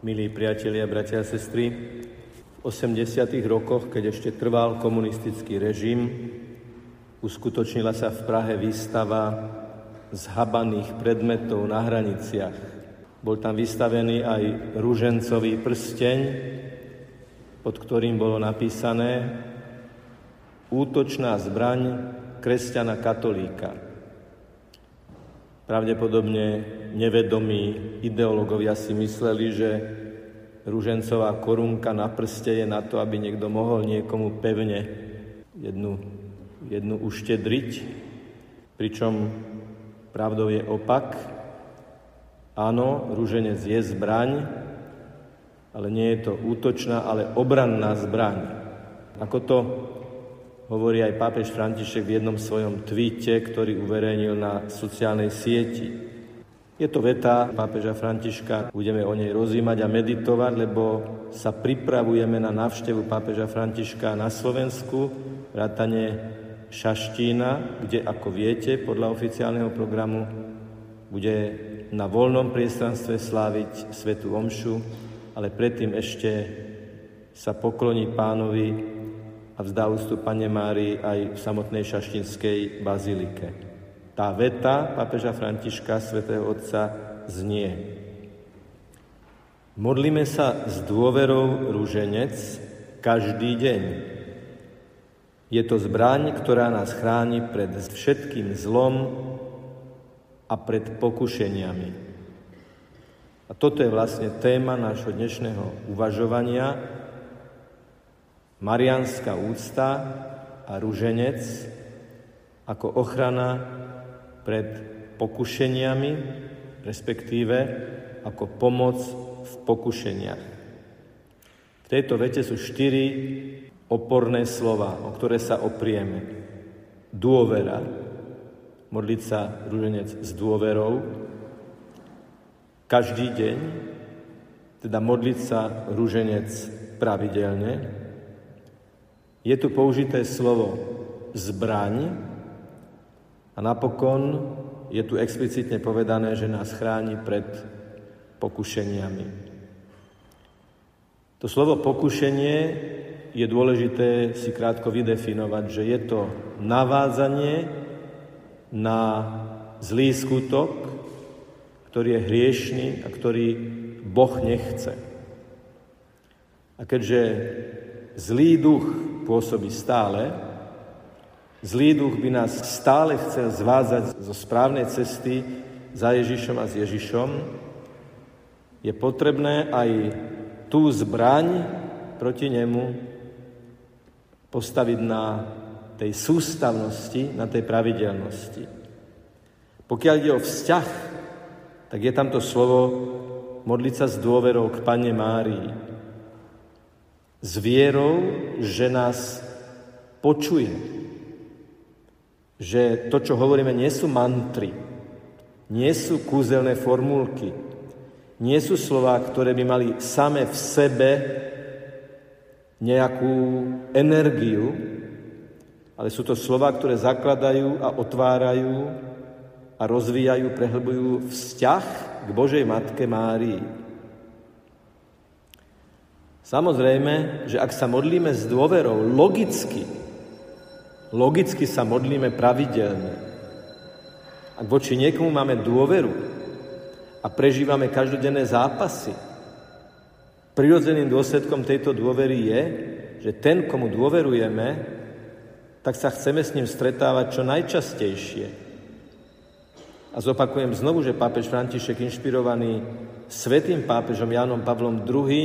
Milí priatelia, bratia a sestry, v 80. rokoch, keď ešte trval komunistický režim, uskutočnila sa v Prahe výstava zhabaných predmetov na hraniciach. Bol tam vystavený aj ružencový prsteň, pod ktorým bolo napísané útočná zbraň kresťana katolíka. Pravdepodobne nevedomí ideológovia si mysleli, že ružencová korunka na prste je na to, aby niekto mohol niekomu pevne jednu, jednu uštedriť, pričom pravdou je opak. Áno, rúženec je zbraň, ale nie je to útočná, ale obranná zbraň. Ako to hovorí aj pápež František v jednom svojom tweete, ktorý uverejnil na sociálnej sieti. Je to veta pápeža Františka, budeme o nej rozímať a meditovať, lebo sa pripravujeme na návštevu pápeža Františka na Slovensku, vrátane Šaštína, kde, ako viete, podľa oficiálneho programu bude na voľnom priestranstve sláviť Svetu Omšu, ale predtým ešte sa pokloní pánovi a vzdá ústu Pane Márii aj v samotnej šaštinskej bazilike. Tá veta pápeža Františka, svätého Otca, znie. Modlíme sa s dôverou rúženec každý deň. Je to zbraň, ktorá nás chráni pred všetkým zlom a pred pokušeniami. A toto je vlastne téma nášho dnešného uvažovania. Marianská úcta a rúženec ako ochrana pred pokušeniami, respektíve ako pomoc v pokušeniach. V tejto vete sú štyri oporné slova, o ktoré sa oprieme. Dôvera, modliť sa rúženec s dôverou, každý deň, teda modliť sa rúženec pravidelne. Je tu použité slovo zbraň, a napokon je tu explicitne povedané, že nás chráni pred pokušeniami. To slovo pokušenie je dôležité si krátko vydefinovať, že je to navádzanie na zlý skutok, ktorý je hriešný a ktorý Boh nechce. A keďže zlý duch pôsobí stále, Zlý duch by nás stále chcel zvázať zo správnej cesty za Ježišom a s Ježišom. Je potrebné aj tú zbraň proti nemu postaviť na tej sústavnosti, na tej pravidelnosti. Pokiaľ ide o vzťah, tak je tam to slovo modliť sa s dôverou k Pane Márii. S vierou, že nás počuje, že to, čo hovoríme, nie sú mantry, nie sú kúzelné formulky, nie sú slova, ktoré by mali same v sebe nejakú energiu, ale sú to slova, ktoré zakladajú a otvárajú a rozvíjajú, prehlbujú vzťah k Božej Matke Márii. Samozrejme, že ak sa modlíme s dôverou, logicky, Logicky sa modlíme pravidelne. Ak voči niekomu máme dôveru a prežívame každodenné zápasy, prirodzeným dôsledkom tejto dôvery je, že ten, komu dôverujeme, tak sa chceme s ním stretávať čo najčastejšie. A zopakujem znovu, že pápež František, inšpirovaný svetým pápežom Jánom Pavlom II,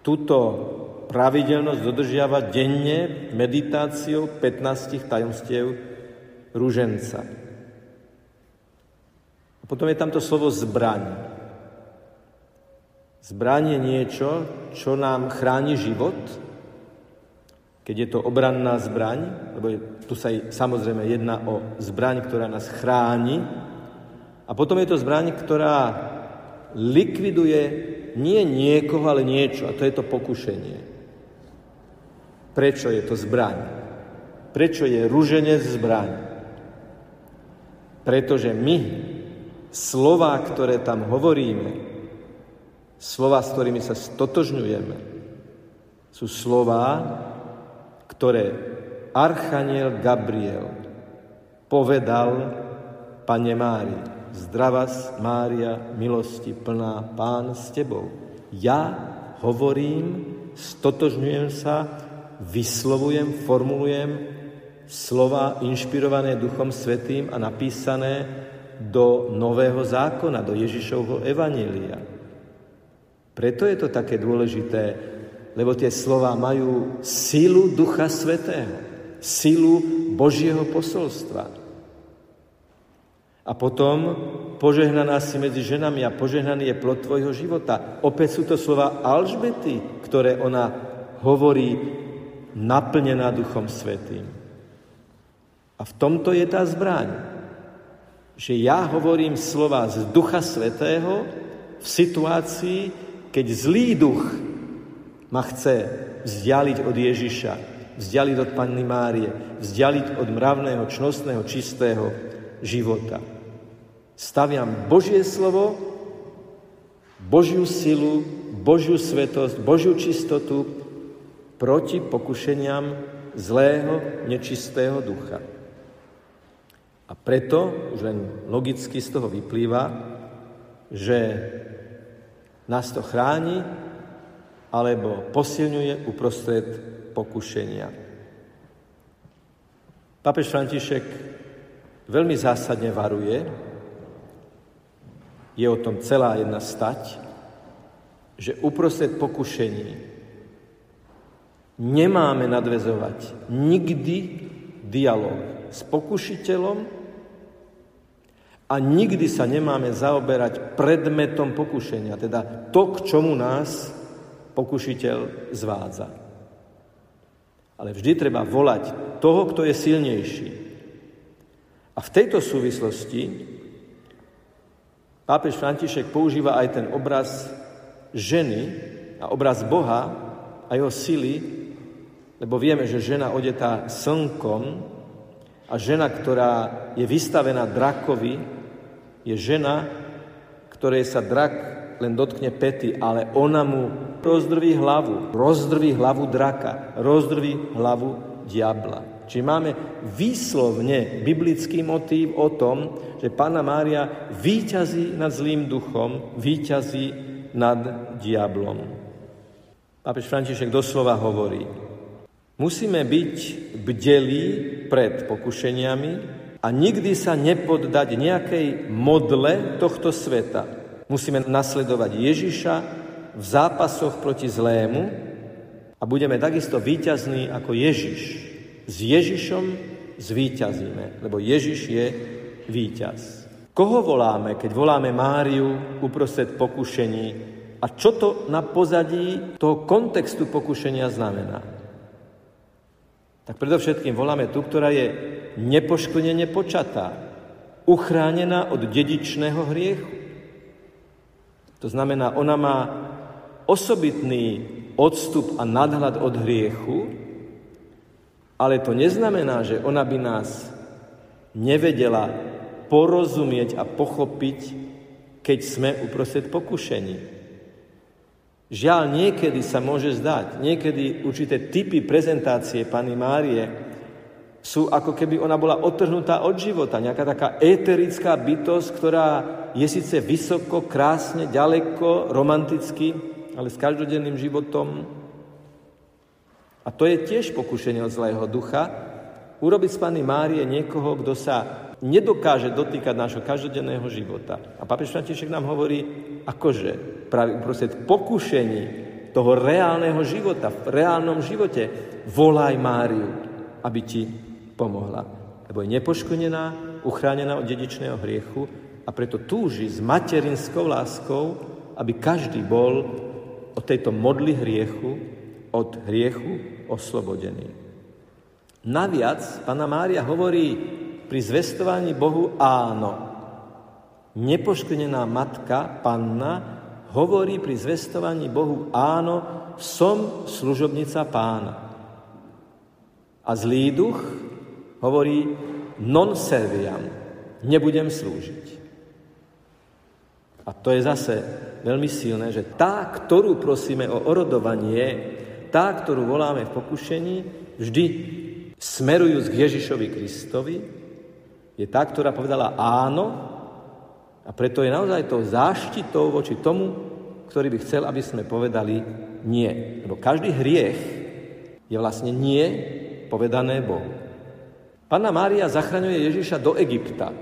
túto pravidelnosť dodržiavať denne meditáciou 15 tajomstiev rúženca. A potom je tam to slovo zbraň. Zbraň je niečo, čo nám chráni život, keď je to obranná zbraň, lebo tu sa samozrejme jedná o zbraň, ktorá nás chráni, a potom je to zbraň, ktorá likviduje nie niekoho, ale niečo, a to je to pokušenie. Prečo je to zbraň? Prečo je ruženec zbraň? Pretože my, slova, ktoré tam hovoríme, slova, s ktorými sa stotožňujeme, sú slova, ktoré Archaniel Gabriel povedal Pane Mári, zdravas Mária, milosti plná, Pán s Tebou. Ja hovorím, stotožňujem sa, vyslovujem, formulujem slova inšpirované Duchom Svetým a napísané do Nového zákona, do Ježišovho Evanília. Preto je to také dôležité lebo tie slova majú silu Ducha Svetého, silu Božieho posolstva. A potom požehnaná si medzi ženami a požehnaný je plod tvojho života. Opäť sú to slova Alžbety, ktoré ona hovorí naplnená Duchom Svetým. A v tomto je tá zbraň, že ja hovorím slova z Ducha Svetého v situácii, keď zlý duch ma chce vzdialiť od Ježiša, vzdialiť od Panny Márie, vzdialiť od mravného, čnostného, čistého života. Staviam Božie slovo, Božiu silu, Božiu svetosť, Božiu čistotu proti pokušeniam zlého, nečistého ducha. A preto už len logicky z toho vyplýva, že nás to chráni alebo posilňuje uprostred pokušenia. Papež František veľmi zásadne varuje, je o tom celá jedna stať, že uprostred pokušení nemáme nadvezovať nikdy dialog s pokušiteľom a nikdy sa nemáme zaoberať predmetom pokušenia, teda to, k čomu nás pokušiteľ zvádza. Ale vždy treba volať toho, kto je silnejší. A v tejto súvislosti pápež František používa aj ten obraz ženy a obraz Boha a jeho sily, lebo vieme, že žena odetá slnkom a žena, ktorá je vystavená drakovi, je žena, ktorej sa drak len dotkne pety, ale ona mu rozdrví hlavu, rozdrví hlavu draka, rozdrví hlavu diabla. Čiže máme výslovne biblický motív o tom, že Pána Mária výťazí nad zlým duchom, výťazí nad diablom. Pápež František doslova hovorí, musíme byť bdelí pred pokušeniami a nikdy sa nepoddať nejakej modle tohto sveta. Musíme nasledovať Ježiša, v zápasoch proti zlému a budeme takisto výťazní ako Ježiš. S Ježišom zvíťazíme, lebo Ježiš je víťaz. Koho voláme, keď voláme Máriu uprostred pokušení a čo to na pozadí toho kontextu pokušenia znamená? Tak predovšetkým voláme tú, ktorá je nepoškodene počatá, uchránená od dedičného hriechu. To znamená, ona má osobitný odstup a nadhľad od hriechu, ale to neznamená, že ona by nás nevedela porozumieť a pochopiť, keď sme uprostred pokušení. Žiaľ, niekedy sa môže zdať, niekedy určité typy prezentácie Pany Márie sú ako keby ona bola otrhnutá od života, nejaká taká éterická bytosť, ktorá je síce vysoko, krásne, ďaleko, romanticky, ale s každodenným životom. A to je tiež pokušenie od zlého ducha, urobiť z Pany Márie niekoho, kto sa nedokáže dotýkať nášho každodenného života. A papež František nám hovorí, akože práve uprostred pokušení toho reálneho života, v reálnom živote, volaj Máriu, aby ti pomohla. Lebo je nepoškodená, uchránená od dedičného hriechu a preto túži s materinskou láskou, aby každý bol od tejto modly hriechu, od hriechu oslobodený. Naviac, Pana Mária hovorí pri zvestovaní Bohu áno. Nepoškvrnená matka, panna, hovorí pri zvestovaní Bohu áno, som služobnica pána. A zlý duch hovorí non serviam, nebudem slúžiť. A to je zase veľmi silné, že tá, ktorú prosíme o orodovanie, tá, ktorú voláme v pokušení, vždy smerujúc k Ježišovi Kristovi, je tá, ktorá povedala áno a preto je naozaj to záštitou voči tomu, ktorý by chcel, aby sme povedali nie. Lebo každý hriech je vlastne nie povedané Bohu. Panna Mária zachraňuje Ježiša do Egypta.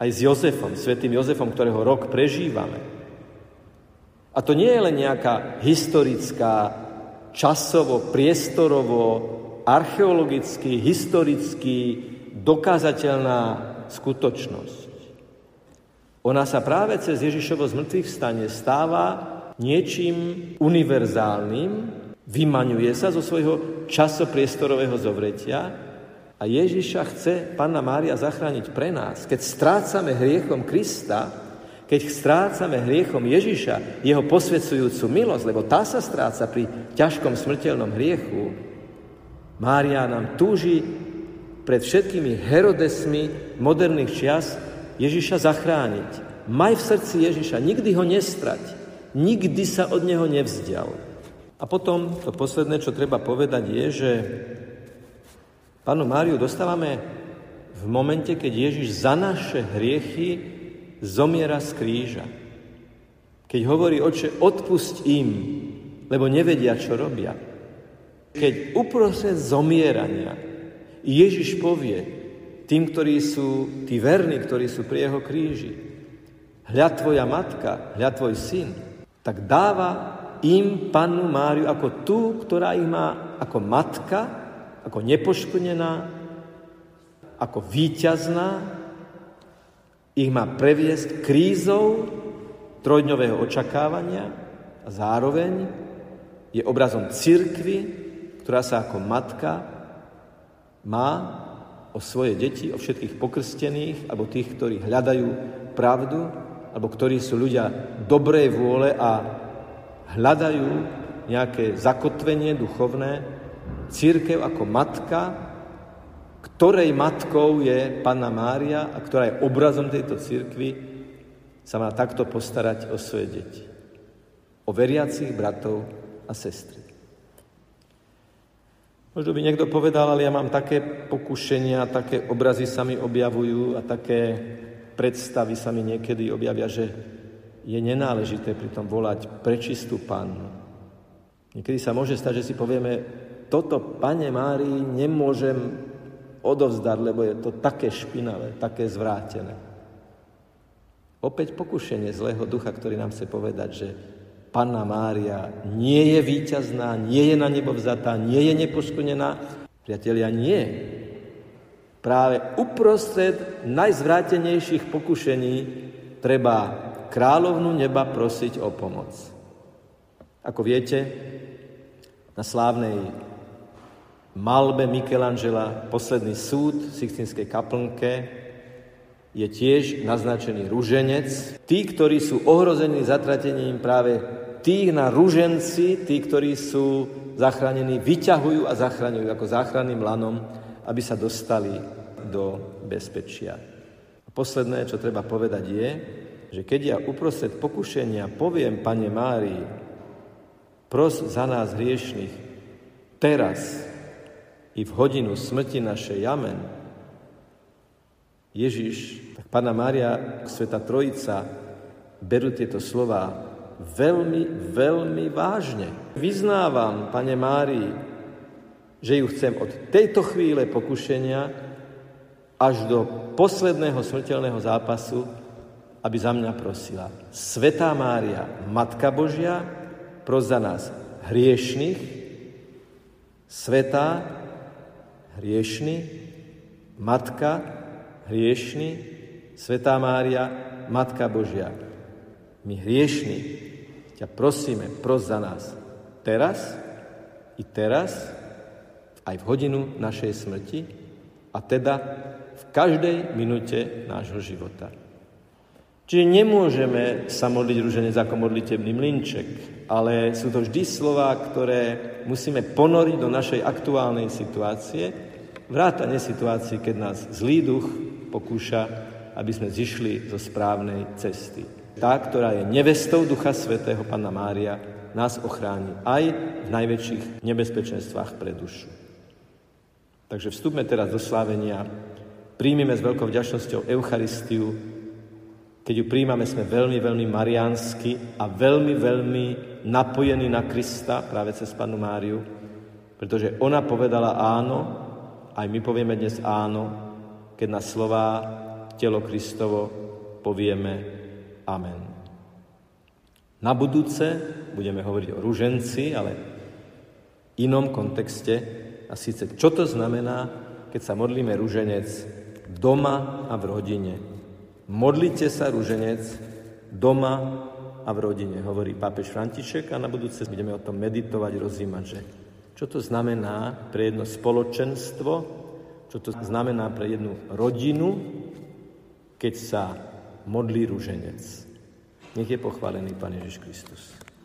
Aj s Jozefom, svetým Jozefom, ktorého rok prežívame. A to nie je len nejaká historická, časovo, priestorovo, archeologicky, historicky dokázateľná skutočnosť. Ona sa práve cez Ježišovo zmrtvých vstane stáva niečím univerzálnym, vymaňuje sa zo svojho časopriestorového zovretia a Ježiša chce Panna Mária zachrániť pre nás. Keď strácame hriechom Krista, keď strácame hriechom Ježiša, jeho posvedcujúcu milosť, lebo tá sa stráca pri ťažkom smrteľnom hriechu, Mária nám túži pred všetkými Herodesmi moderných čias Ježiša zachrániť. Maj v srdci Ježiša, nikdy ho nestrať, nikdy sa od neho nevzdial. A potom to posledné, čo treba povedať, je, že Pánu Máriu dostávame v momente, keď Ježiš za naše hriechy zomiera z kríža. Keď hovorí, oče, odpusť im, lebo nevedia, čo robia. Keď uprostred zomierania Ježiš povie tým, ktorí sú, tí verní, ktorí sú pri jeho kríži, hľa tvoja matka, hľa tvoj syn, tak dáva im pannu Máriu ako tú, ktorá ich má ako matka, ako nepoškvrnená, ako víťazná, ich má previesť krízou trojdňového očakávania a zároveň je obrazom cirkvy, ktorá sa ako matka má o svoje deti, o všetkých pokrstených, alebo tých, ktorí hľadajú pravdu, alebo ktorí sú ľudia dobrej vôle a hľadajú nejaké zakotvenie duchovné, Církev ako matka, ktorej matkou je Panna Mária a ktorá je obrazom tejto církvy, sa má takto postarať o svoje deti. O veriacich bratov a sestry. Možno by niekto povedal, ale ja mám také pokušenia, také obrazy sa mi objavujú a také predstavy sa mi niekedy objavia, že je nenáležité pritom volať prečistú pannu. Niekedy sa môže stať, že si povieme, toto, Pane Márii, nemôžem odovzdať, lebo je to také špinavé, také zvrátené. Opäť pokušenie zlého ducha, ktorý nám chce povedať, že Panna Mária nie je víťazná, nie je na nebo vzatá, nie je nepoškodená. Priatelia, nie. Práve uprostred najzvrátenejších pokušení treba kráľovnú neba prosiť o pomoc. Ako viete, na slávnej malbe Michelangela Posledný súd v Sixtinskej kaplnke je tiež naznačený ruženec. Tí, ktorí sú ohrození zatratením práve tých na ruženci, tí, ktorí sú zachránení, vyťahujú a zachraňujú ako záchranným lanom, aby sa dostali do bezpečia. A posledné, čo treba povedať je, že keď ja uprostred pokušenia poviem Pane Márii, pros za nás hriešných, teraz i v hodinu smrti našej Amen. Ježiš, tak Pána Mária, Sveta Trojica berú tieto slova veľmi, veľmi vážne. Vyznávam, Pane Márii, že ju chcem od tejto chvíle pokušenia až do posledného smrteľného zápasu, aby za mňa prosila. Svetá Mária, Matka Božia, pros za nás hriešných, svetá, hriešný, matka hriešný, Svetá Mária, Matka Božia. My hriešní ťa prosíme, pros za nás. Teraz, i teraz, aj v hodinu našej smrti, a teda v každej minúte nášho života. Čiže nemôžeme sa modliť rúženec ako modlitebný mlinček, ale sú to vždy slova, ktoré musíme ponoriť do našej aktuálnej situácie, vrátane situácií, keď nás zlý duch pokúša, aby sme zišli zo správnej cesty. tá, ktorá je nevestou Ducha Svetého, Panna Mária, nás ochráni aj v najväčších nebezpečenstvách pre dušu. Takže vstupme teraz do slávenia, príjmime s veľkou vďačnosťou Eucharistiu, keď ju príjmame, sme veľmi, veľmi mariánsky a veľmi, veľmi napojení na Krista práve cez Pannu Máriu, pretože ona povedala áno, aj my povieme dnes áno, keď na slová telo Kristovo povieme amen. Na budúce budeme hovoriť o ruženci, ale v inom kontexte, a síce čo to znamená, keď sa modlíme ruženec doma a v rodine. Modlite sa, ruženec, doma a v rodine, hovorí pápež František a na budúce budeme o tom meditovať, rozímať, že čo to znamená pre jedno spoločenstvo, čo to znamená pre jednu rodinu, keď sa modlí ruženec. Nech je pochválený Pán Ježiš Kristus.